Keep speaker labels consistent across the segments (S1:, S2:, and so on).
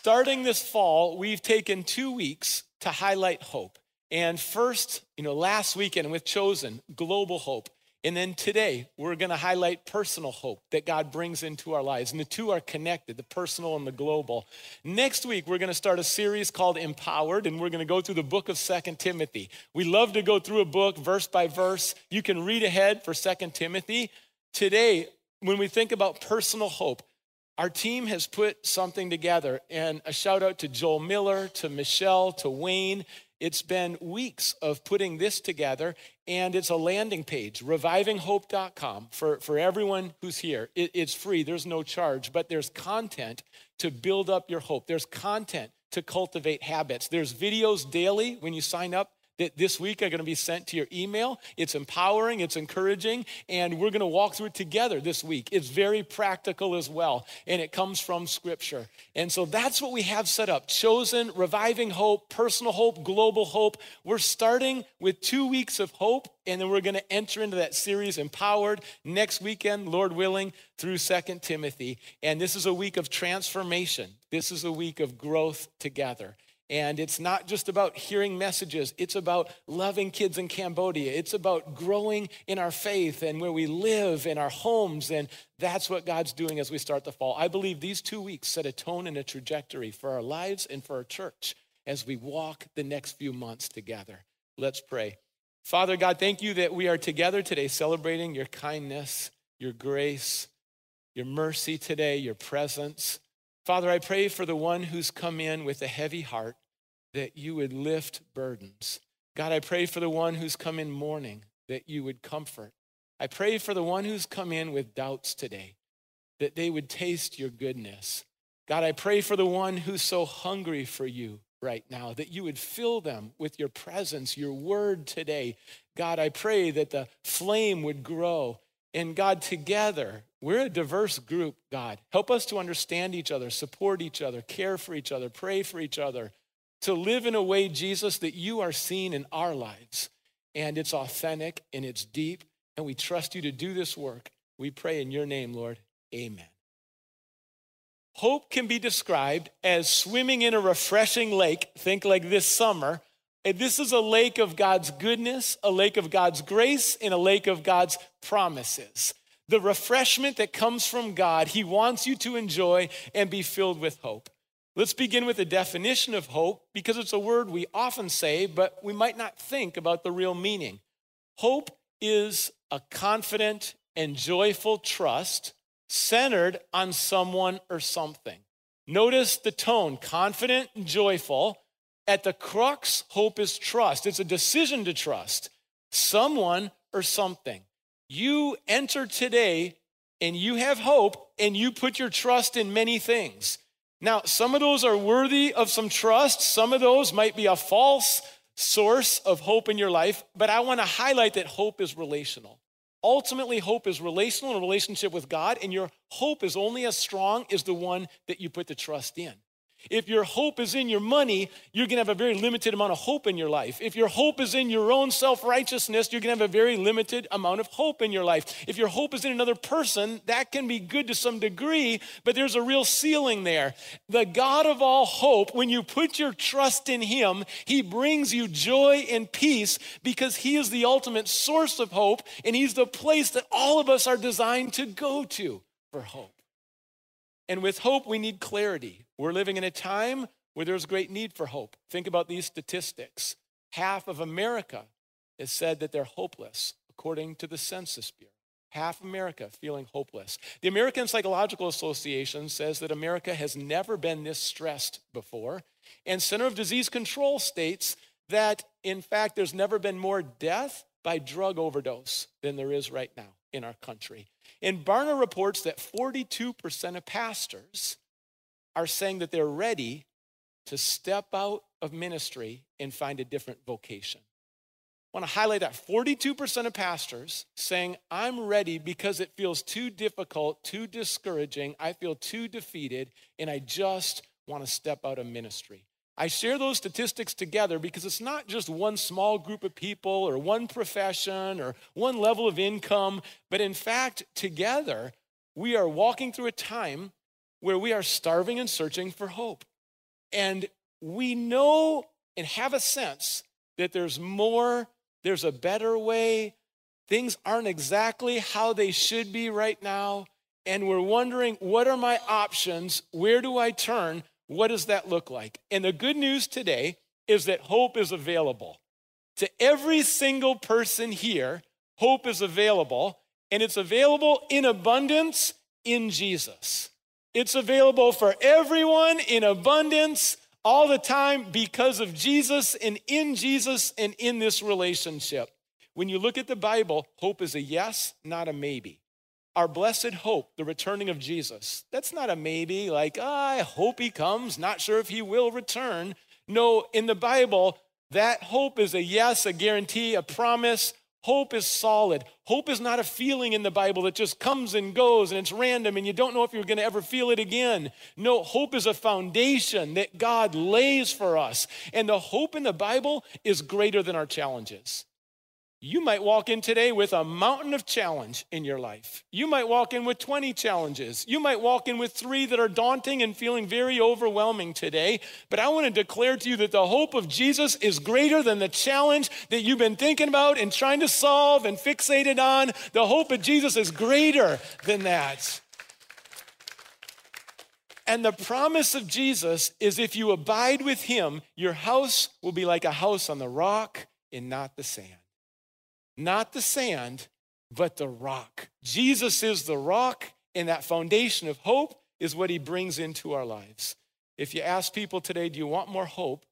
S1: starting this fall, we've taken two weeks to highlight hope. And first, you know, last weekend with Chosen, global hope. And then today, we're going to highlight personal hope that God brings into our lives. And the two are connected the personal and the global. Next week, we're going to start a series called Empowered, and we're going to go through the book of Second Timothy. We love to go through a book verse by verse. You can read ahead for Second Timothy. Today, when we think about personal hope, our team has put something together, and a shout out to Joel Miller, to Michelle, to Wayne. It's been weeks of putting this together, and it's a landing page, revivinghope.com, for, for everyone who's here. It, it's free, there's no charge, but there's content to build up your hope. There's content to cultivate habits. There's videos daily when you sign up that this week are going to be sent to your email. It's empowering, it's encouraging, and we're going to walk through it together this week. It's very practical as well, and it comes from Scripture. And so that's what we have set up chosen, reviving hope, personal hope, global hope. We're starting with two weeks of hope, and then we're going to enter into that series, Empowered, next weekend, Lord willing, through Second Timothy. And this is a week of transformation, this is a week of growth together. And it's not just about hearing messages, it's about loving kids in Cambodia. It's about growing in our faith and where we live in our homes. And that's what God's doing as we start the fall. I believe these two weeks set a tone and a trajectory for our lives and for our church as we walk the next few months together. Let's pray. Father God, thank you that we are together today celebrating your kindness, your grace, your mercy today, your presence. Father, I pray for the one who's come in with a heavy heart that you would lift burdens. God, I pray for the one who's come in mourning that you would comfort. I pray for the one who's come in with doubts today that they would taste your goodness. God, I pray for the one who's so hungry for you right now that you would fill them with your presence, your word today. God, I pray that the flame would grow. And God, together, we're a diverse group, God. Help us to understand each other, support each other, care for each other, pray for each other, to live in a way, Jesus, that you are seen in our lives. And it's authentic and it's deep. And we trust you to do this work. We pray in your name, Lord. Amen. Hope can be described as swimming in a refreshing lake. Think like this summer. This is a lake of God's goodness, a lake of God's grace, and a lake of God's promises the refreshment that comes from God, He wants you to enjoy and be filled with hope. Let's begin with a definition of hope because it's a word we often say, but we might not think about the real meaning. Hope is a confident and joyful trust centered on someone or something. Notice the tone confident and joyful. At the crux, hope is trust. It's a decision to trust someone or something. You enter today and you have hope and you put your trust in many things. Now, some of those are worthy of some trust, some of those might be a false source of hope in your life, but I want to highlight that hope is relational. Ultimately, hope is relational in a relationship with God, and your hope is only as strong as the one that you put the trust in. If your hope is in your money, you're going to have a very limited amount of hope in your life. If your hope is in your own self righteousness, you're going to have a very limited amount of hope in your life. If your hope is in another person, that can be good to some degree, but there's a real ceiling there. The God of all hope, when you put your trust in Him, He brings you joy and peace because He is the ultimate source of hope and He's the place that all of us are designed to go to for hope. And with hope, we need clarity. We're living in a time where there's great need for hope. Think about these statistics. Half of America has said that they're hopeless, according to the Census Bureau. Half America feeling hopeless. The American Psychological Association says that America has never been this stressed before. And Center of Disease Control states that, in fact, there's never been more death by drug overdose than there is right now in our country. And Barna reports that 42% of pastors are saying that they're ready to step out of ministry and find a different vocation. I want to highlight that 42% of pastors saying, I'm ready because it feels too difficult, too discouraging, I feel too defeated, and I just want to step out of ministry. I share those statistics together because it's not just one small group of people or one profession or one level of income, but in fact, together, we are walking through a time where we are starving and searching for hope. And we know and have a sense that there's more, there's a better way. Things aren't exactly how they should be right now. And we're wondering, what are my options? Where do I turn? What does that look like? And the good news today is that hope is available. To every single person here, hope is available, and it's available in abundance in Jesus. It's available for everyone in abundance all the time because of Jesus and in Jesus and in this relationship. When you look at the Bible, hope is a yes, not a maybe. Our blessed hope, the returning of Jesus, that's not a maybe, like, oh, I hope he comes, not sure if he will return. No, in the Bible, that hope is a yes, a guarantee, a promise. Hope is solid. Hope is not a feeling in the Bible that just comes and goes and it's random and you don't know if you're going to ever feel it again. No, hope is a foundation that God lays for us. And the hope in the Bible is greater than our challenges. You might walk in today with a mountain of challenge in your life. You might walk in with 20 challenges. You might walk in with three that are daunting and feeling very overwhelming today. But I want to declare to you that the hope of Jesus is greater than the challenge that you've been thinking about and trying to solve and fixated on. The hope of Jesus is greater than that. And the promise of Jesus is if you abide with him, your house will be like a house on the rock and not the sand not the sand, but the rock. Jesus is the rock, and that foundation of hope is what he brings into our lives. If you ask people today, do you want more hope?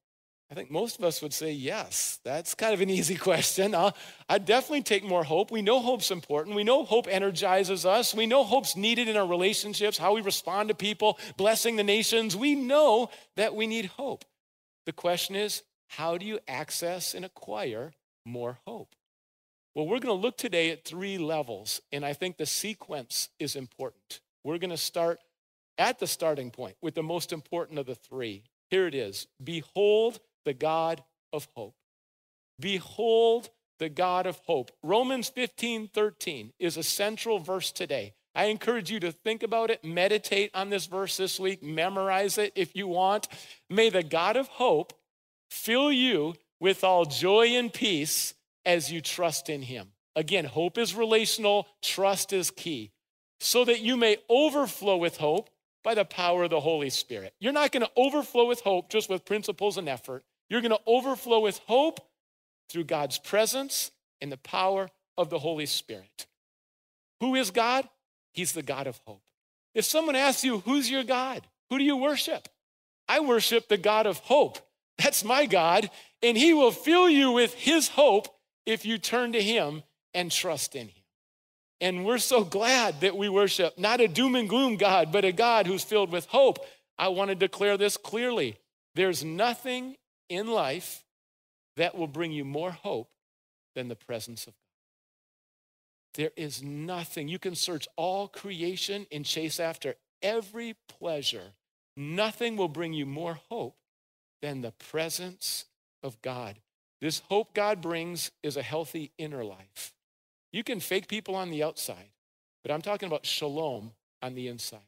S1: I think most of us would say yes. That's kind of an easy question. Uh, I'd definitely take more hope. We know hope's important. We know hope energizes us. We know hope's needed in our relationships, how we respond to people, blessing the nations. We know that we need hope. The question is, how do you access and acquire more hope? Well, we're going to look today at three levels, and I think the sequence is important. We're going to start at the starting point with the most important of the three. Here it is Behold the God of hope. Behold the God of hope. Romans 15 13 is a central verse today. I encourage you to think about it, meditate on this verse this week, memorize it if you want. May the God of hope fill you with all joy and peace as you trust in him. Again, hope is relational, trust is key, so that you may overflow with hope by the power of the Holy Spirit. You're not going to overflow with hope just with principles and effort. You're going to overflow with hope through God's presence and the power of the Holy Spirit. Who is God? He's the God of hope. If someone asks you, Who's your God? Who do you worship? I worship the God of hope. That's my God, and He will fill you with His hope if you turn to Him and trust in Him. And we're so glad that we worship not a doom and gloom God, but a God who's filled with hope. I want to declare this clearly there's nothing in life that will bring you more hope than the presence of God. There is nothing. You can search all creation and chase after every pleasure. Nothing will bring you more hope than the presence of God. This hope God brings is a healthy inner life. You can fake people on the outside, but I'm talking about shalom on the inside.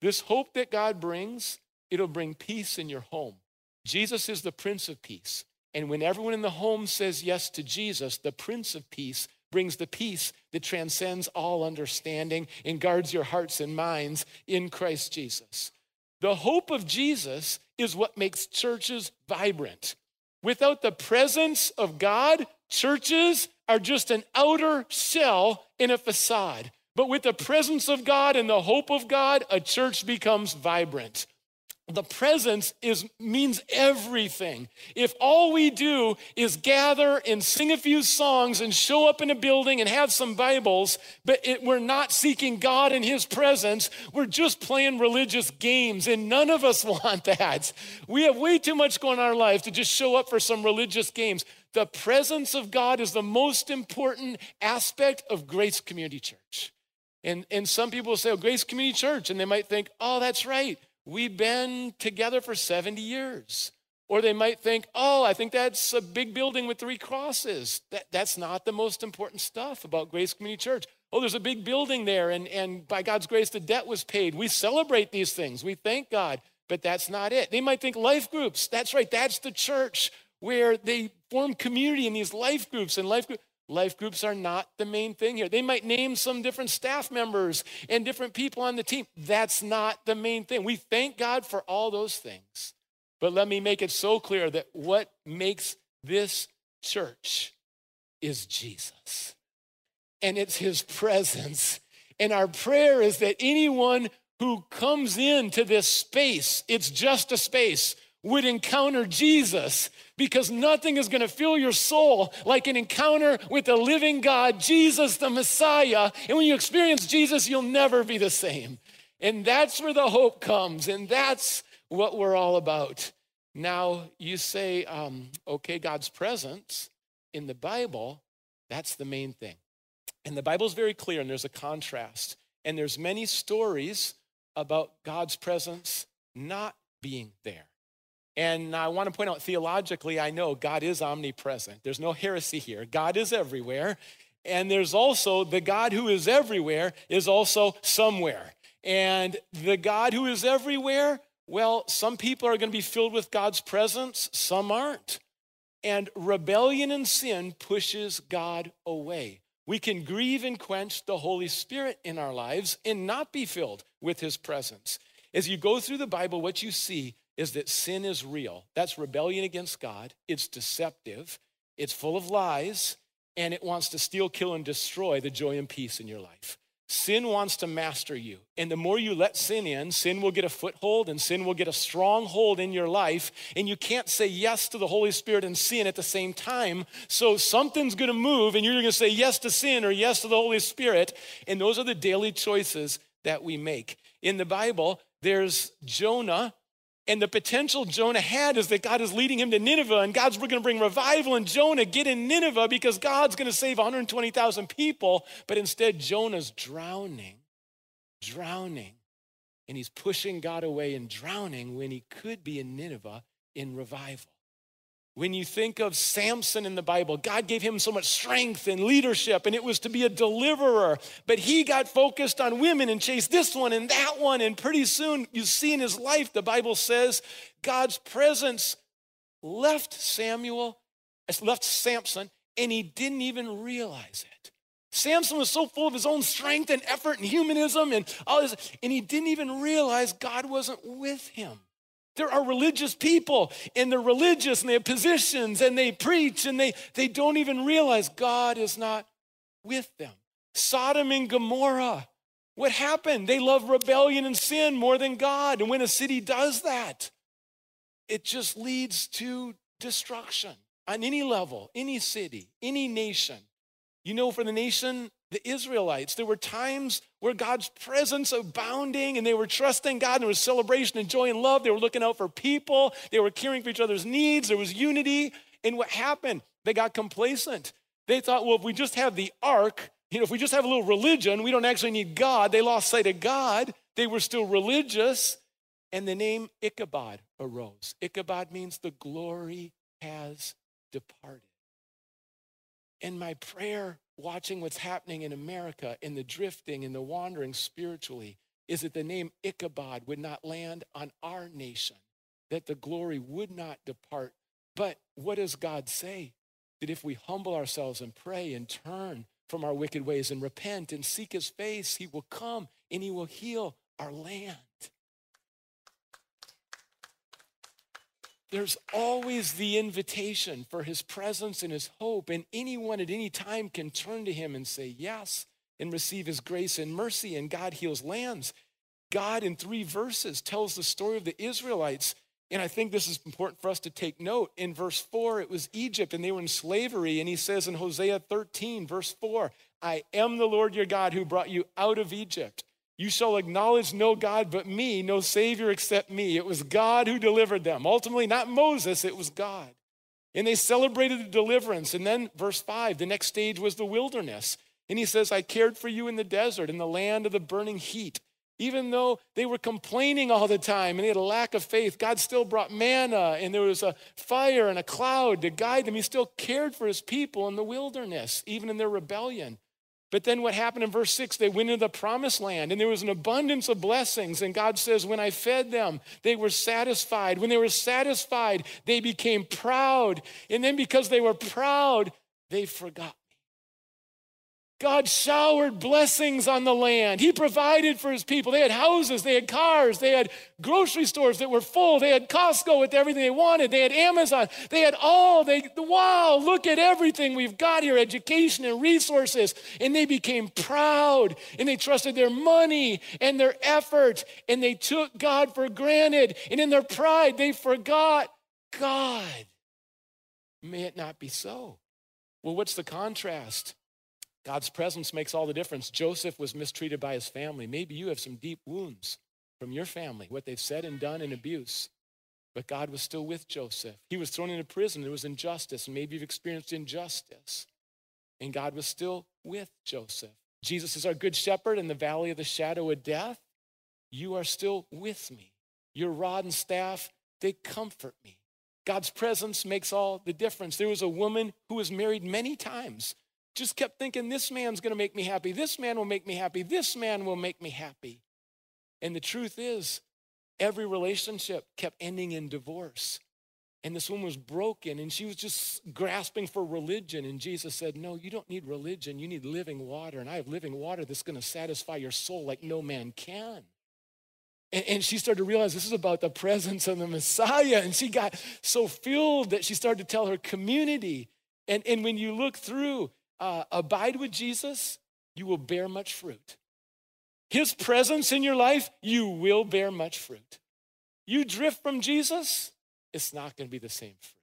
S1: This hope that God brings, it'll bring peace in your home. Jesus is the Prince of Peace. And when everyone in the home says yes to Jesus, the Prince of Peace brings the peace that transcends all understanding and guards your hearts and minds in Christ Jesus. The hope of Jesus is what makes churches vibrant. Without the presence of God, churches are just an outer shell in a facade. But with the presence of God and the hope of God, a church becomes vibrant the presence is means everything. If all we do is gather and sing a few songs and show up in a building and have some bibles but it, we're not seeking god in his presence we're just playing religious games and none of us want that. We have way too much going on in our life to just show up for some religious games. The presence of god is the most important aspect of grace community church. And, and some people say oh grace community church and they might think oh that's right We've been together for 70 years. Or they might think, oh, I think that's a big building with three crosses. That, that's not the most important stuff about Grace Community Church. Oh, there's a big building there, and, and by God's grace, the debt was paid. We celebrate these things. We thank God. but that's not it. They might think life groups. That's right, that's the church where they form community in these life groups and life groups. Life groups are not the main thing here. They might name some different staff members and different people on the team. That's not the main thing. We thank God for all those things. But let me make it so clear that what makes this church is Jesus. And it's his presence. And our prayer is that anyone who comes into this space, it's just a space, would encounter Jesus because nothing is going to fill your soul like an encounter with the living God, Jesus the Messiah. And when you experience Jesus, you'll never be the same. And that's where the hope comes. And that's what we're all about. Now, you say, um, okay, God's presence in the Bible, that's the main thing. And the Bible is very clear, and there's a contrast. And there's many stories about God's presence not being there. And I want to point out theologically, I know God is omnipresent. There's no heresy here. God is everywhere. And there's also the God who is everywhere is also somewhere. And the God who is everywhere, well, some people are going to be filled with God's presence, some aren't. And rebellion and sin pushes God away. We can grieve and quench the Holy Spirit in our lives and not be filled with his presence. As you go through the Bible, what you see is that sin is real. That's rebellion against God. It's deceptive, it's full of lies, and it wants to steal, kill, and destroy the joy and peace in your life. Sin wants to master you. And the more you let sin in, sin will get a foothold and sin will get a stronghold in your life. And you can't say yes to the Holy Spirit and sin at the same time. So something's going to move and you're going to say yes to sin or yes to the Holy Spirit. And those are the daily choices that we make. In the Bible, there's Jonah and the potential Jonah had is that God is leading him to Nineveh and God's going to bring revival in Jonah. Get in Nineveh because God's going to save 120,000 people. But instead, Jonah's drowning, drowning. And he's pushing God away and drowning when he could be in Nineveh in revival. When you think of Samson in the Bible, God gave him so much strength and leadership, and it was to be a deliverer. But he got focused on women and chased this one and that one. And pretty soon, you see in his life, the Bible says God's presence left Samuel, left Samson, and he didn't even realize it. Samson was so full of his own strength and effort and humanism and all this, and he didn't even realize God wasn't with him. There are religious people and they're religious and they have positions and they preach and they, they don't even realize God is not with them. Sodom and Gomorrah. What happened? They love rebellion and sin more than God. And when a city does that, it just leads to destruction on any level, any city, any nation. You know, for the nation the Israelites. There were times where God's presence abounding and they were trusting God and there was celebration and joy and love. They were looking out for people. They were caring for each other's needs. There was unity. And what happened? They got complacent. They thought, well, if we just have the ark, you know, if we just have a little religion, we don't actually need God. They lost sight of God. They were still religious. And the name Ichabod arose. Ichabod means the glory has departed. And my prayer watching what's happening in America in the drifting and the wandering spiritually is that the name Ichabod would not land on our nation, that the glory would not depart. But what does God say? That if we humble ourselves and pray and turn from our wicked ways and repent and seek his face, he will come and he will heal our land. There's always the invitation for his presence and his hope, and anyone at any time can turn to him and say yes and receive his grace and mercy, and God heals lands. God, in three verses, tells the story of the Israelites. And I think this is important for us to take note. In verse 4, it was Egypt and they were in slavery. And he says in Hosea 13, verse 4, I am the Lord your God who brought you out of Egypt. You shall acknowledge no God but me, no Savior except me. It was God who delivered them. Ultimately, not Moses, it was God. And they celebrated the deliverance. And then, verse 5, the next stage was the wilderness. And he says, I cared for you in the desert, in the land of the burning heat. Even though they were complaining all the time and they had a lack of faith, God still brought manna and there was a fire and a cloud to guide them. He still cared for his people in the wilderness, even in their rebellion. But then what happened in verse 6? They went into the promised land and there was an abundance of blessings. And God says, When I fed them, they were satisfied. When they were satisfied, they became proud. And then because they were proud, they forgot God showered blessings on the land. He provided for his people. They had houses, they had cars, they had grocery stores that were full, they had Costco with everything they wanted, they had Amazon, they had all. They wow, look at everything we've got here, education and resources. And they became proud and they trusted their money and their effort and they took God for granted. And in their pride, they forgot God. May it not be so. Well, what's the contrast? God's presence makes all the difference. Joseph was mistreated by his family. Maybe you have some deep wounds from your family, what they've said and done in abuse. But God was still with Joseph. He was thrown into prison. There was injustice. And maybe you've experienced injustice. And God was still with Joseph. Jesus is our good shepherd in the valley of the shadow of death. You are still with me. Your rod and staff, they comfort me. God's presence makes all the difference. There was a woman who was married many times just kept thinking, this man's gonna make me happy. This man will make me happy. This man will make me happy. And the truth is, every relationship kept ending in divorce. And this woman was broken and she was just grasping for religion. And Jesus said, No, you don't need religion. You need living water. And I have living water that's going to satisfy your soul like no man can. And, and, she started to realize this is about the presence of the Messiah. And she got so filled that she started to tell her community. And, and when you look through, uh, abide with Jesus, you will bear much fruit. His presence in your life, you will bear much fruit. You drift from Jesus, it's not going to be the same fruit.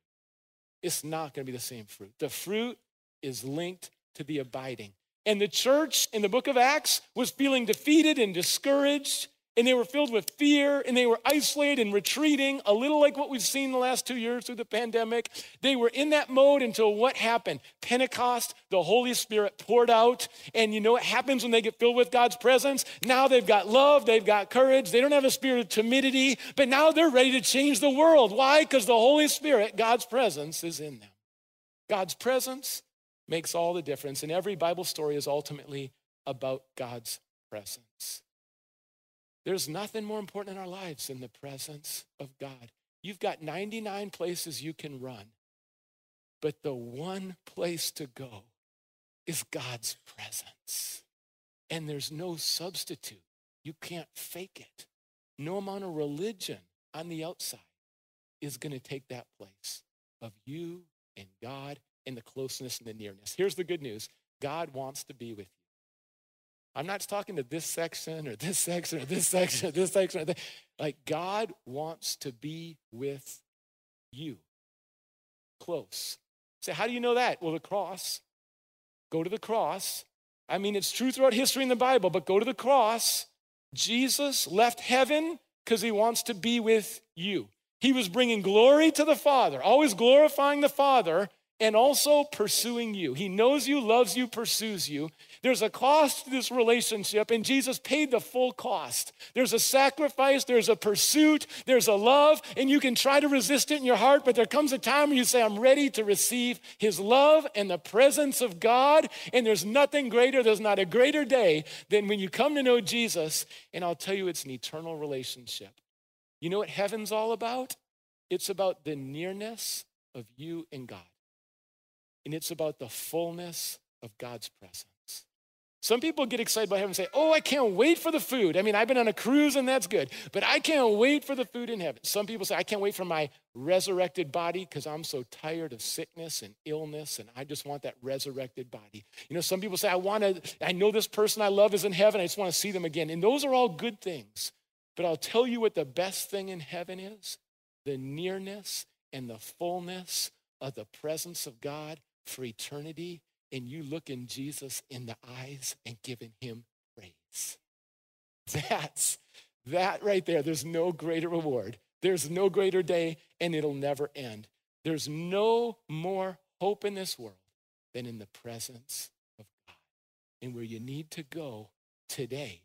S1: It's not going to be the same fruit. The fruit is linked to the abiding. And the church in the book of Acts was feeling defeated and discouraged and they were filled with fear and they were isolated and retreating, a little like what we've seen the last two years through the pandemic. They were in that mode until what happened? Pentecost, the Holy Spirit poured out. And you know what happens when they get filled with God's presence? Now they've got love, they've got courage, they don't have a spirit of timidity, but now they're ready to change the world. Why? Because the Holy Spirit, God's presence, is in them. God's presence makes all the difference. And every Bible story is ultimately about God's presence. There's nothing more important in our lives than the presence of God. You've got 99 places you can run, but the one place to go is God's presence. And there's no substitute. You can't fake it. No amount of religion on the outside is going to take that place of you and God and the closeness and the nearness. Here's the good news God wants to be with you. I'm not talking to this section or this section or this section or this section. Or Like God wants to be with you close. Say, how do you know that? Well, the cross. Go to the cross. I mean, it's true throughout history in the Bible, but go to the cross. Jesus left heaven because he wants to be with you. He was bringing glory to the Father, always glorifying the Father, and also pursuing you. He knows you, loves you, pursues you. There's a cost to this relationship, and Jesus paid the full cost. There's a sacrifice, there's a pursuit, there's a love, and you can try to resist it in your heart, but there comes a time when you say, I'm ready to receive His love and the presence of God. And there's nothing greater, there's not a greater day than when you come to know Jesus. And I'll tell you, it's an eternal relationship. You know what heaven's all about? It's about the nearness of you and God and it's about the fullness of God's presence. Some people get excited by heaven and say, Oh, I can't wait for the food. I mean, I've been on a cruise and that's good, but I can't wait for the food in heaven. Some people say, I can't wait for my resurrected body because I'm so tired of sickness and illness and I just want that resurrected body. You know, some people say, I want to, I know this person I love is in heaven. I just want to see them again. And those are all good things. But I'll tell you what the best thing in heaven is the nearness and the fullness of the presence of God for eternity and you look in Jesus in the eyes and giving him praise. That's that right there. There's no greater reward. There's no greater day, and it'll never end. There's no more hope in this world than in the presence of God. And where you need to go today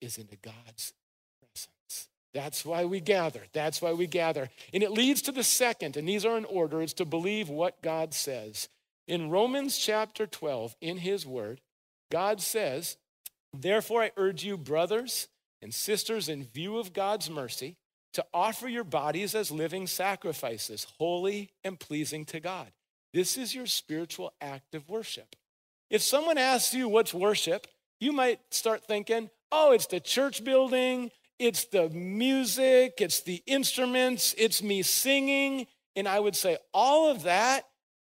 S1: is into God's presence. That's why we gather. That's why we gather. And it leads to the second, and these are in order, it's to believe what God says. In Romans chapter 12, in his word, God says, Therefore, I urge you, brothers and sisters, in view of God's mercy, to offer your bodies as living sacrifices, holy and pleasing to God. This is your spiritual act of worship. If someone asks you what's worship, you might start thinking, oh, it's the church building, it's the music, it's the instruments, it's me singing. And I would say all of that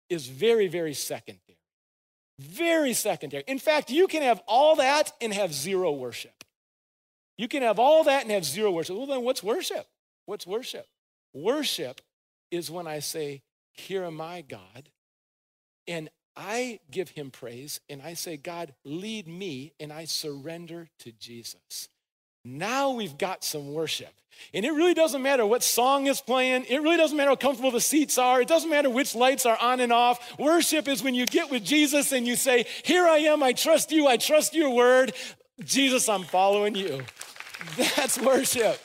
S1: is very, very secondary. Very secondary. In fact, you can have all that and have zero worship. You can have all that and have zero worship. Well, then what's worship? What's worship? Worship is when I say, Here am I, God, and I give him praise and I say, God, lead me, and I surrender to Jesus. Now we've got some worship. And it really doesn't matter what song is playing. It really doesn't matter how comfortable the seats are. It doesn't matter which lights are on and off. Worship is when you get with Jesus and you say, Here I am, I trust you, I trust your word. Jesus, I'm following you. That's worship.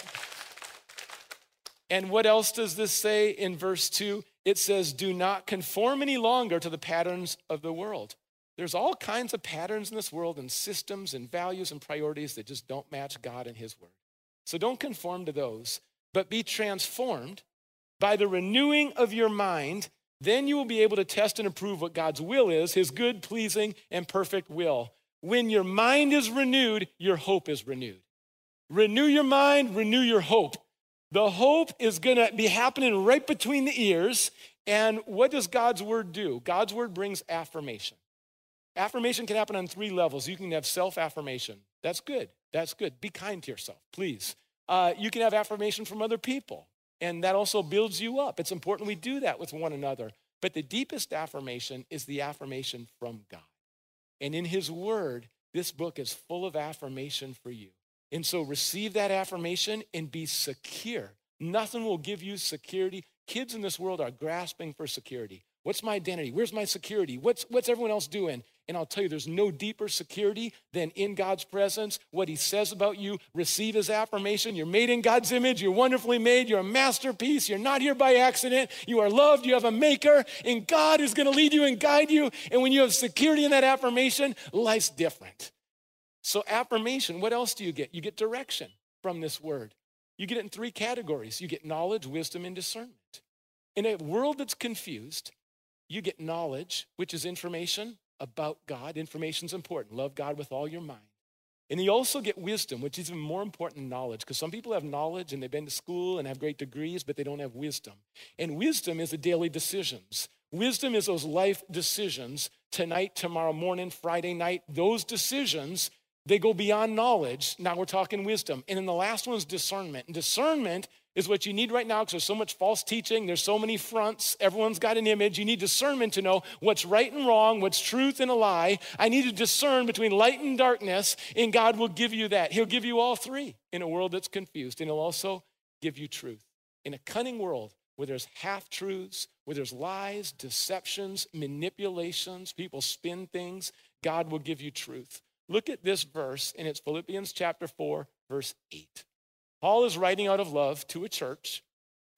S1: And what else does this say in verse 2? It says, Do not conform any longer to the patterns of the world. There's all kinds of patterns in this world and systems and values and priorities that just don't match God and His Word. So don't conform to those, but be transformed by the renewing of your mind. Then you will be able to test and approve what God's will is, His good, pleasing, and perfect will. When your mind is renewed, your hope is renewed. Renew your mind, renew your hope. The hope is going to be happening right between the ears. And what does God's word do? God's word brings affirmation. Affirmation can happen on three levels. You can have self affirmation. That's good. That's good. Be kind to yourself, please. Uh, you can have affirmation from other people, and that also builds you up. It's important we do that with one another. But the deepest affirmation is the affirmation from God. And in His Word, this book is full of affirmation for you. And so receive that affirmation and be secure. Nothing will give you security. Kids in this world are grasping for security. What's my identity? Where's my security? What's, what's everyone else doing? And I'll tell you, there's no deeper security than in God's presence. What He says about you, receive His affirmation. You're made in God's image. You're wonderfully made. You're a masterpiece. You're not here by accident. You are loved. You have a maker. And God is going to lead you and guide you. And when you have security in that affirmation, life's different. So, affirmation, what else do you get? You get direction from this word. You get it in three categories you get knowledge, wisdom, and discernment. In a world that's confused, you get knowledge, which is information about God. Information is important. Love God with all your mind. And you also get wisdom, which is even more important than knowledge, because some people have knowledge and they've been to school and have great degrees, but they don't have wisdom. And wisdom is the daily decisions. Wisdom is those life decisions tonight, tomorrow morning, Friday night, those decisions they go beyond knowledge. Now we're talking wisdom. And then the last one is discernment. And discernment is what you need right now because there's so much false teaching. There's so many fronts. Everyone's got an image. You need discernment to know what's right and wrong, what's truth and a lie. I need to discern between light and darkness, and God will give you that. He'll give you all three in a world that's confused, and He'll also give you truth. In a cunning world where there's half truths, where there's lies, deceptions, manipulations, people spin things, God will give you truth. Look at this verse, and it's Philippians chapter 4, verse 8. Paul is writing out of love to a church,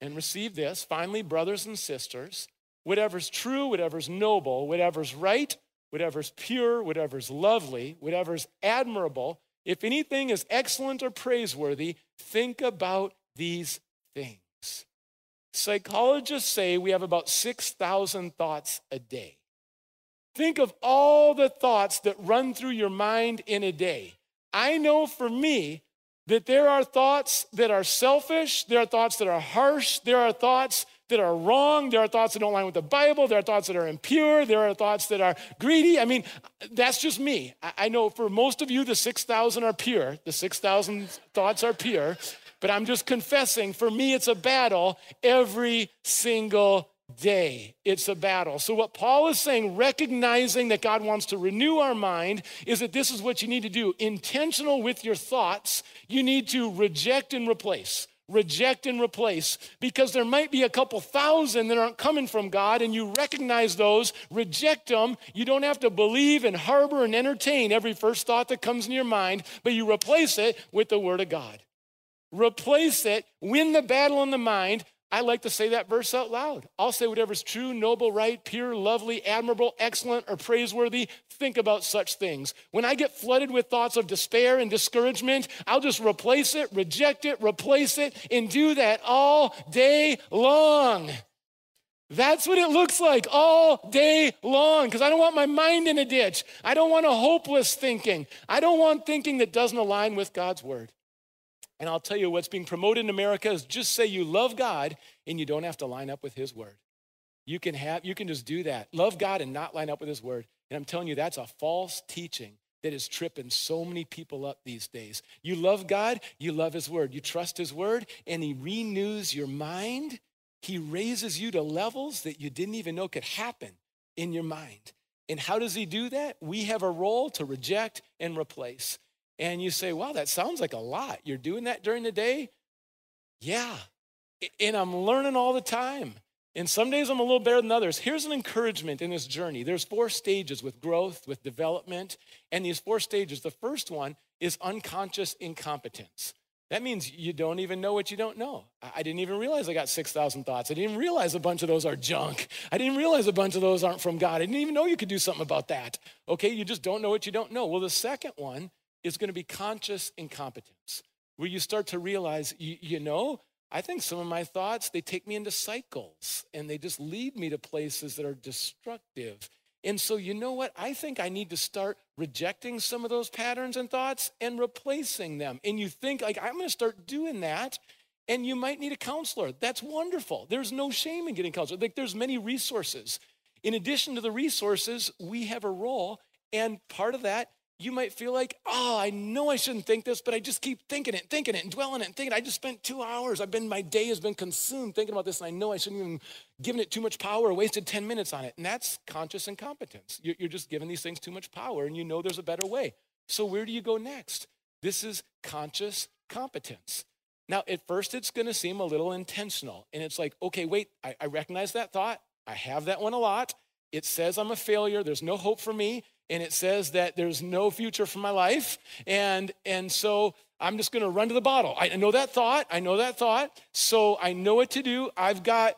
S1: and receive this. Finally, brothers and sisters, whatever's true, whatever's noble, whatever's right, whatever's pure, whatever's lovely, whatever's admirable, if anything is excellent or praiseworthy, think about these things. Psychologists say we have about 6,000 thoughts a day. Think of all the thoughts that run through your mind in a day. I know for me that there are thoughts that are selfish, there are thoughts that are harsh, there are thoughts that are wrong, there are thoughts that don't line with the Bible, there are thoughts that are impure, there are thoughts that are greedy. I mean, that's just me. I know for most of you, the 6,000 are pure, the 6,000 thoughts are pure, but I'm just confessing for me, it's a battle every single day. It's a battle. So, what Paul is saying, recognizing that God wants to renew our mind, is that this is what you need to do. Intentional with your thoughts, you need to reject and replace. Reject and replace because there might be a couple thousand that aren't coming from God, and you recognize those, reject them. You don't have to believe and harbor and entertain every first thought that comes in your mind, but you replace it with the Word of God. Replace it, win the battle in the mind, I like to say that verse out loud. I'll say whatever's true, noble, right, pure, lovely, admirable, excellent, or praiseworthy. Think about such things. When I get flooded with thoughts of despair and discouragement, I'll just replace it, reject it, replace it, and do that all day long. That's what it looks like all day long because I don't want my mind in a ditch. I don't want a hopeless thinking. I don't want thinking that doesn't align with God's word. And I'll tell you what's being promoted in America is just say you love God and you don't have to line up with his word. You can have you can just do that. Love God and not line up with his word. And I'm telling you that's a false teaching that is tripping so many people up these days. You love God, you love his word. You trust his word and he renews your mind. He raises you to levels that you didn't even know could happen in your mind. And how does he do that? We have a role to reject and replace. And you say, wow, that sounds like a lot. You're doing that during the day? Yeah. And I'm learning all the time. And some days I'm a little better than others. Here's an encouragement in this journey. There's four stages with growth, with development. And these four stages, the first one is unconscious incompetence. That means you don't even know what you don't know. I didn't even realize I got 6,000 thoughts. I didn't realize a bunch of those are junk. I didn't realize a bunch of those aren't from God. I didn't even know you could do something about that. Okay, you just don't know what you don't know. Well, the second one is going to be conscious incompetence, where you start to realize, you, you know, I think some of my thoughts, they take me into cycles and they just lead me to places that are destructive. And so, you know what? I think I need to start rejecting some of those patterns and thoughts and replacing them. And you think, like, I'm going to start doing that. And you might need a counselor. That's wonderful. There's no shame in getting counselor. Like, there's many resources. In addition to the resources, we have a role. And part of that you might feel like, oh, I know I shouldn't think this, but I just keep thinking it, thinking it, and dwelling it, and thinking. I just spent two hours. I've been, my day has been consumed thinking about this, and I know I shouldn't even given it too much power wasted 10 minutes on it. And that's conscious incompetence. You're just giving these things too much power, and you know there's a better way. So where do you go next? This is conscious competence. Now, at first, it's going to seem a little intentional, and it's like, okay, wait, I, I recognize that thought. I have that one a lot. It says I'm a failure. There's no hope for me and it says that there's no future for my life. And, and so I'm just gonna run to the bottle. I know that thought, I know that thought. So I know what to do. I've got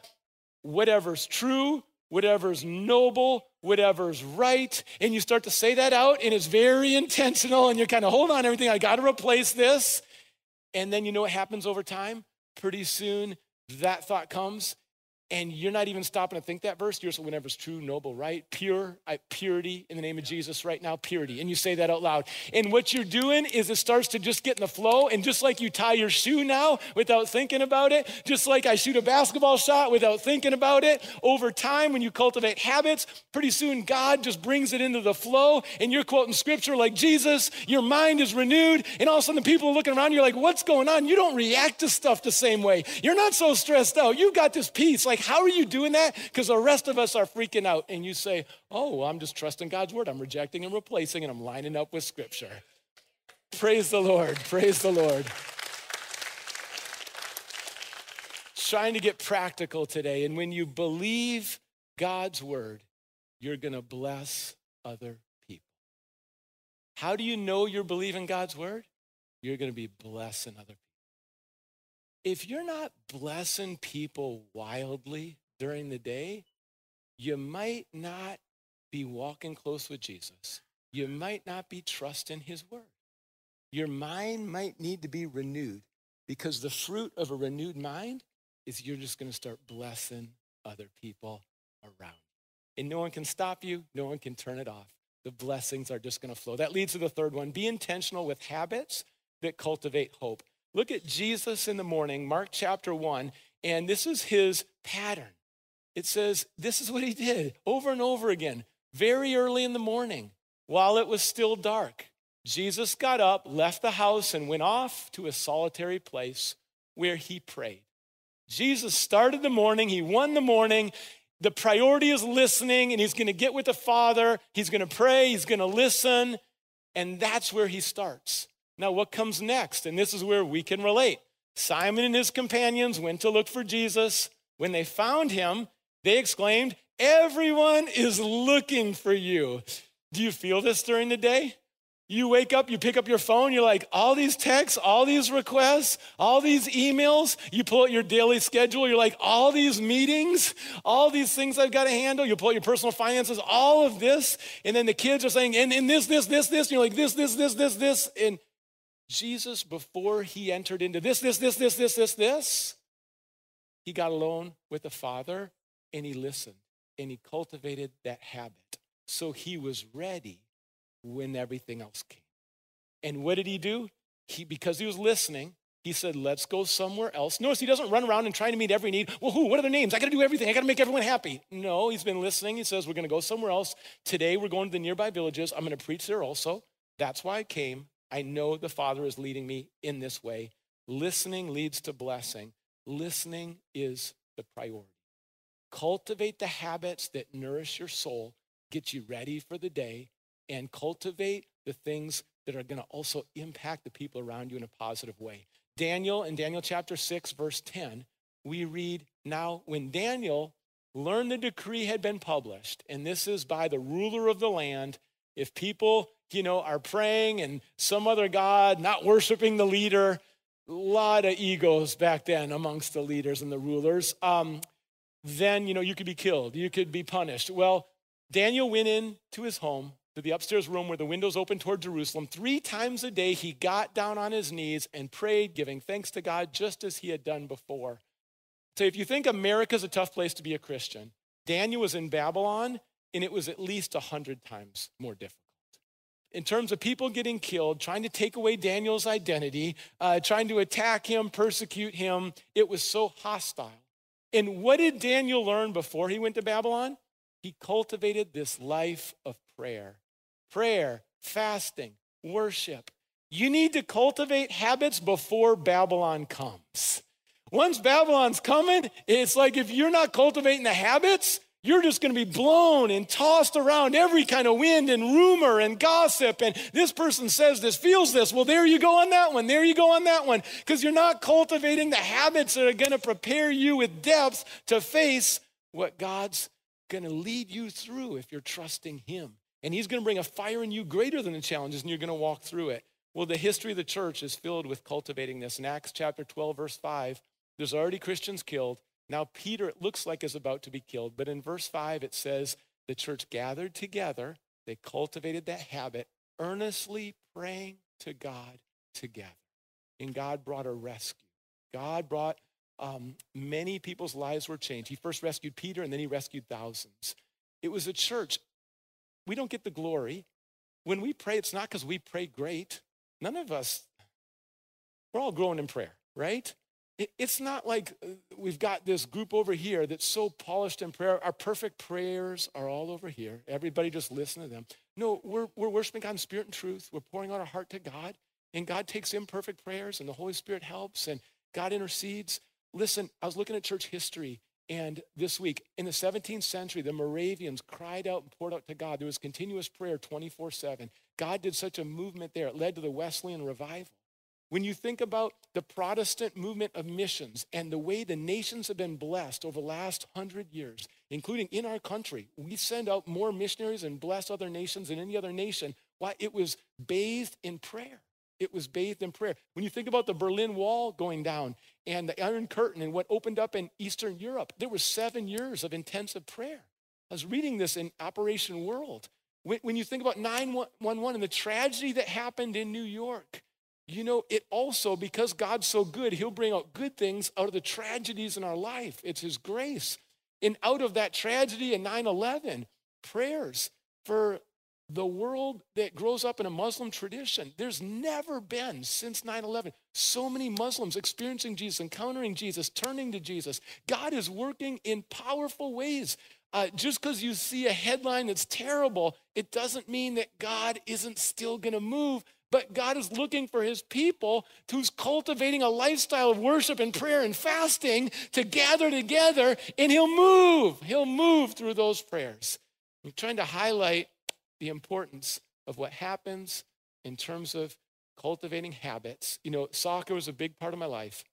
S1: whatever's true, whatever's noble, whatever's right. And you start to say that out, and it's very intentional, and you're kind of, hold on, everything, I gotta replace this. And then you know what happens over time? Pretty soon, that thought comes, and you're not even stopping to think that verse. You're saying whenever's true, noble, right? Pure, I, purity in the name of Jesus right now, purity. And you say that out loud. And what you're doing is it starts to just get in the flow. And just like you tie your shoe now without thinking about it, just like I shoot a basketball shot without thinking about it, over time, when you cultivate habits, pretty soon God just brings it into the flow. And you're quoting scripture like Jesus, your mind is renewed. And all of a sudden, the people are looking around, you're like, what's going on? You don't react to stuff the same way. You're not so stressed out. You've got this peace. Like, like, how are you doing that? Because the rest of us are freaking out. And you say, oh, well, I'm just trusting God's word. I'm rejecting and replacing, and I'm lining up with scripture. Praise the Lord. Praise the Lord. Trying to get practical today. And when you believe God's word, you're going to bless other people. How do you know you're believing God's word? You're going to be blessing other people if you're not blessing people wildly during the day, you might not be walking close with Jesus. You might not be trusting his word. Your mind might need to be renewed because the fruit of a renewed mind is you're just going to start blessing other people around. And no one can stop you, no one can turn it off. The blessings are just going to flow. That leads to the third one be intentional with habits that cultivate hope. Look at Jesus in the morning, Mark chapter 1, and this is his pattern. It says, This is what he did over and over again, very early in the morning, while it was still dark. Jesus got up, left the house, and went off to a solitary place where he prayed. Jesus started the morning, he won the morning. The priority is listening, and he's gonna get with the Father. He's gonna pray, he's gonna listen, and that's where he starts. Now, what comes next? And this is where we can relate. Simon and his companions went to look for Jesus. When they found him, they exclaimed, Everyone is looking for you. Do you feel this during the day? You wake up, you pick up your phone, you're like, all these texts, all these requests, all these emails. You pull out your daily schedule, you're like, all these meetings, all these things I've got to handle. You pull out your personal finances, all of this. And then the kids are saying, and, and this, this, this, this. And you're like, this, this, this, this, this. And Jesus, before he entered into this, this, this, this, this, this, this, he got alone with the Father and he listened and he cultivated that habit. So he was ready when everything else came. And what did he do? He, because he was listening, he said, Let's go somewhere else. Notice he doesn't run around and try to meet every need. Well, who? What are their names? I got to do everything. I got to make everyone happy. No, he's been listening. He says, We're going to go somewhere else. Today, we're going to the nearby villages. I'm going to preach there also. That's why I came. I know the Father is leading me in this way. Listening leads to blessing. Listening is the priority. Cultivate the habits that nourish your soul, get you ready for the day, and cultivate the things that are going to also impact the people around you in a positive way. Daniel, in Daniel chapter 6, verse 10, we read, Now, when Daniel learned the decree had been published, and this is by the ruler of the land, if people, you know, are praying and some other God, not worshiping the leader, a lot of egos back then amongst the leaders and the rulers, um, then, you know, you could be killed, you could be punished. Well, Daniel went in to his home to the upstairs room where the windows open toward Jerusalem. Three times a day, he got down on his knees and prayed, giving thanks to God just as he had done before. So, if you think America's a tough place to be a Christian, Daniel was in Babylon, and it was at least 100 times more difficult. In terms of people getting killed, trying to take away Daniel's identity, uh, trying to attack him, persecute him, it was so hostile. And what did Daniel learn before he went to Babylon? He cultivated this life of prayer prayer, fasting, worship. You need to cultivate habits before Babylon comes. Once Babylon's coming, it's like if you're not cultivating the habits, you're just going to be blown and tossed around every kind of wind and rumor and gossip. And this person says this, feels this. Well, there you go on that one. There you go on that one. Because you're not cultivating the habits that are going to prepare you with depth to face what God's going to lead you through if you're trusting Him. And he's going to bring a fire in you greater than the challenges, and you're going to walk through it. Well, the history of the church is filled with cultivating this. In Acts chapter 12, verse 5, there's already Christians killed. Now, Peter, it looks like, is about to be killed. But in verse 5, it says, the church gathered together, they cultivated that habit, earnestly praying to God together. And God brought a rescue. God brought um, many people's lives were changed. He first rescued Peter and then he rescued thousands. It was a church we don't get the glory. When we pray, it's not because we pray great. None of us, we're all growing in prayer, right? It's not like uh, we've got this group over here that's so polished in prayer. Our perfect prayers are all over here. Everybody just listen to them. No, we're, we're worshiping God in spirit and truth. We're pouring out our heart to God, and God takes imperfect prayers, and the Holy Spirit helps, and God intercedes. Listen, I was looking at church history, and this week, in the 17th century, the Moravians cried out and poured out to God. There was continuous prayer 24 7. God did such a movement there. It led to the Wesleyan revival. When you think about the Protestant movement of missions and the way the nations have been blessed over the last hundred years, including in our country, we send out more missionaries and bless other nations than any other nation. Why? It was bathed in prayer. It was bathed in prayer. When you think about the Berlin Wall going down and the Iron Curtain and what opened up in Eastern Europe, there were seven years of intensive prayer. I was reading this in Operation World. When, you think about 911 and the tragedy that happened in New York, you know, it also, because God's so good, He'll bring out good things out of the tragedies in our life. It's His grace. And out of that tragedy in 9 11, prayers for the world that grows up in a Muslim tradition, there's never been since 9 11 so many Muslims experiencing Jesus, encountering Jesus, turning to Jesus. God is working in powerful ways. Uh, just because you see a headline that's terrible, it doesn't mean that God isn't still going to move. But God is looking for his people who's cultivating a lifestyle of worship and prayer and fasting to gather together, and he'll move. He'll move through those prayers. I'm trying to highlight the importance of what happens in terms of cultivating habits. You know, soccer was a big part of my life,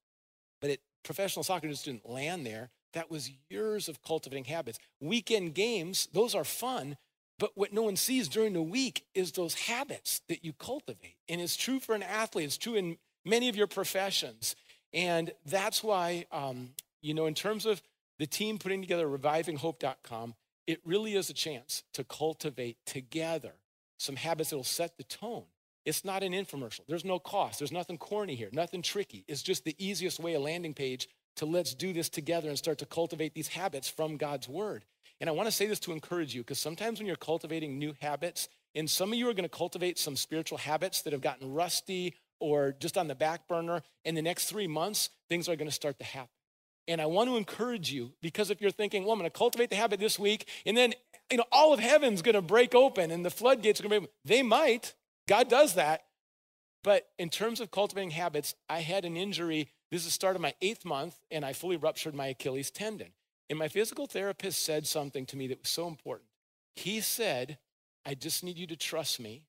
S1: but it, professional soccer just didn't land there. That was years of cultivating habits. Weekend games, those are fun, But what no one sees during the week is those habits that you cultivate. And it's true for an athlete, it's true in many of your professions. And that's why, um, you know, in terms of the team putting together revivinghope.com, it really is a chance to cultivate together some habits that will set the tone. It's not an infomercial. There's no cost. There's nothing corny here, nothing tricky. It's just the easiest way a landing page to let's do this together and start to cultivate these habits from God's word. And I want to say this to encourage you because sometimes when you're cultivating new habits, and some of you are going to cultivate some spiritual habits that have gotten rusty or just on the back burner, in the next three months, things are going to start to happen. And I want to encourage you because if you're thinking, well, I'm going to cultivate the habit this week, and then you know all of heaven's going to break open and the floodgates are going to be they might. God does that. But in terms of cultivating habits, I had an injury. This is the start of my eighth month, and I fully ruptured my Achilles tendon. And my physical therapist said something to me that was so important. He said, I just need you to trust me,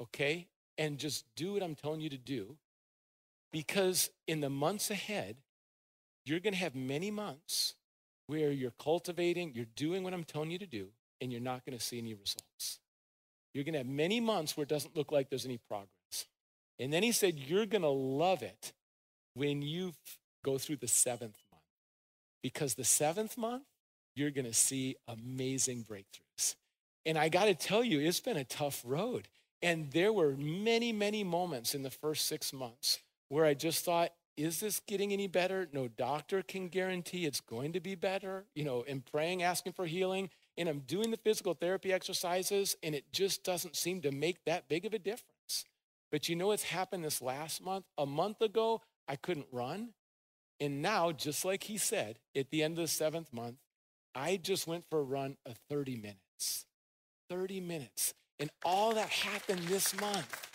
S1: okay? And just do what I'm telling you to do. Because in the months ahead, you're going to have many months where you're cultivating, you're doing what I'm telling you to do, and you're not going to see any results. You're going to have many months where it doesn't look like there's any progress. And then he said, You're going to love it when you go through the seventh. Because the seventh month, you're going to see amazing breakthroughs. And I got to tell you, it's been a tough road. And there were many, many moments in the first six months where I just thought, is this getting any better? No doctor can guarantee it's going to be better. You know, and praying, asking for healing, and I'm doing the physical therapy exercises, and it just doesn't seem to make that big of a difference. But you know what's happened this last month? A month ago, I couldn't run. And now, just like he said, at the end of the seventh month, I just went for a run of 30 minutes. 30 minutes. And all that happened this month.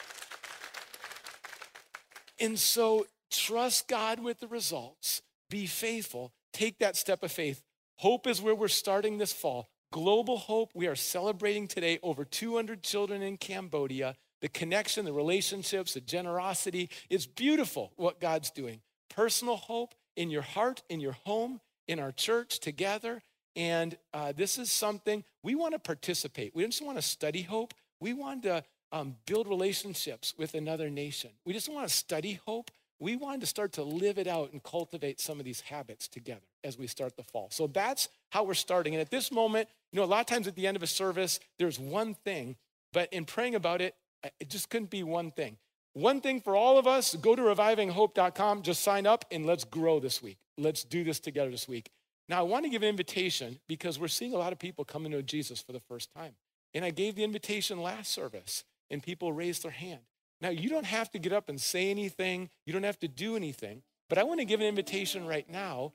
S1: And so trust God with the results, be faithful, take that step of faith. Hope is where we're starting this fall. Global Hope, we are celebrating today over 200 children in Cambodia. The connection, the relationships, the generosity. It's beautiful what God's doing. Personal hope in your heart, in your home, in our church together. And uh, this is something we want to participate. We just want to study hope, we want to um, build relationships with another nation. We just want to study hope. We want to start to live it out and cultivate some of these habits together as we start the fall. So that's how we're starting. And at this moment, you know, a lot of times at the end of a service, there's one thing, but in praying about it, it just couldn't be one thing. One thing for all of us go to revivinghope.com, just sign up, and let's grow this week. Let's do this together this week. Now, I want to give an invitation because we're seeing a lot of people come to Jesus for the first time. And I gave the invitation last service, and people raised their hand. Now, you don't have to get up and say anything, you don't have to do anything, but I want to give an invitation right now.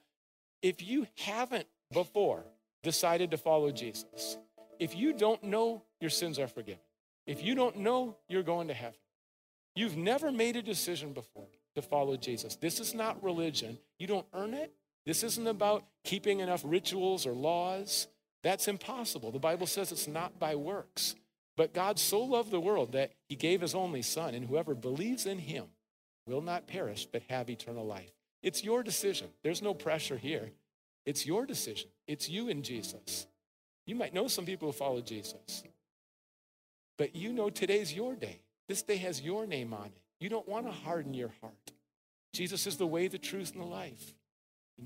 S1: If you haven't before decided to follow Jesus, if you don't know your sins are forgiven, if you don't know you're going to heaven, you've never made a decision before to follow Jesus. This is not religion. You don't earn it. This isn't about keeping enough rituals or laws. That's impossible. The Bible says it's not by works. But God so loved the world that he gave his only son, and whoever believes in him will not perish but have eternal life. It's your decision. There's no pressure here. It's your decision. It's you and Jesus. You might know some people who follow Jesus, but you know today's your day. This day has your name on it. You don't want to harden your heart. Jesus is the way, the truth, and the life.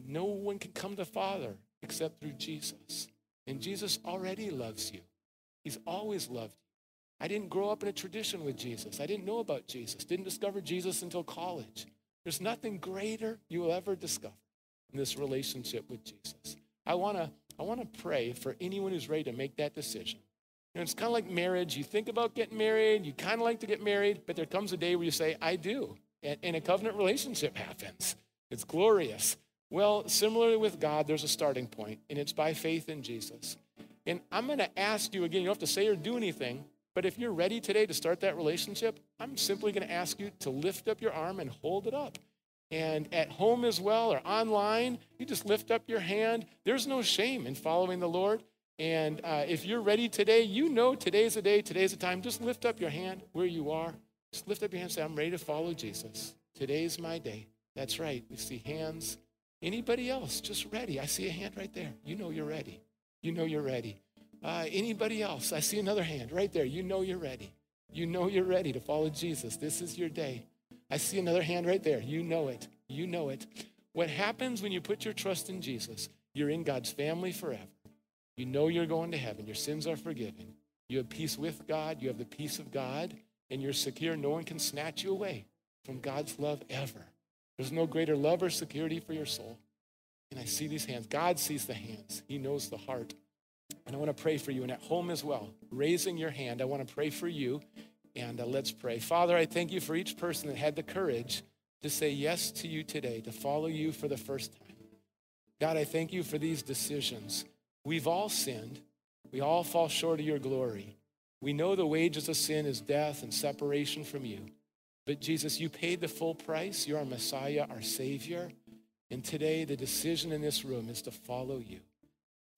S1: No one can come to Father except through Jesus. And Jesus already loves you. He's always loved you. I didn't grow up in a tradition with Jesus. I didn't know about Jesus. Didn't discover Jesus until college. There's nothing greater you will ever discover in this relationship with Jesus. I want to I want to pray for anyone who's ready to make that decision. You know, it's kind of like marriage. You think about getting married, you kind of like to get married, but there comes a day where you say, I do. And, and a covenant relationship happens. It's glorious. Well, similarly with God, there's a starting point, and it's by faith in Jesus. And I'm going to ask you again, you don't have to say or do anything, but if you're ready today to start that relationship, I'm simply going to ask you to lift up your arm and hold it up. And at home as well or online, you just lift up your hand. There's no shame in following the Lord. And uh, if you're ready today, you know today's the day, today's the time. Just lift up your hand where you are. Just lift up your hand and say, I'm ready to follow Jesus. Today's my day. That's right. We see hands Anybody else just ready? I see a hand right there. You know you're ready. You know you're ready. Uh, anybody else? I see another hand right there. You know you're ready. You know you're ready to follow Jesus. This is your day. I see another hand right there. You know it. You know it. What happens when you put your trust in Jesus? You're in God's family forever. You know you're going to heaven. Your sins are forgiven. You have peace with God. You have the peace of God, and you're secure. No one can snatch you away from God's love ever. There's no greater love or security for your soul. And I see these hands. God sees the hands, He knows the heart. And I want to pray for you, and at home as well. Raising your hand, I want to pray for you. And uh, let's pray. Father, I thank you for each person that had the courage to say yes to you today, to follow you for the first time. God, I thank you for these decisions. We've all sinned, we all fall short of your glory. We know the wages of sin is death and separation from you. But Jesus, you paid the full price. You're our Messiah, our Savior. And today, the decision in this room is to follow you.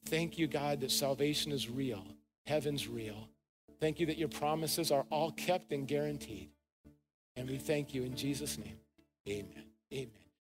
S1: Thank you, God, that salvation is real, heaven's real. Thank you that your promises are all kept and guaranteed. And we thank you in Jesus' name. Amen. Amen.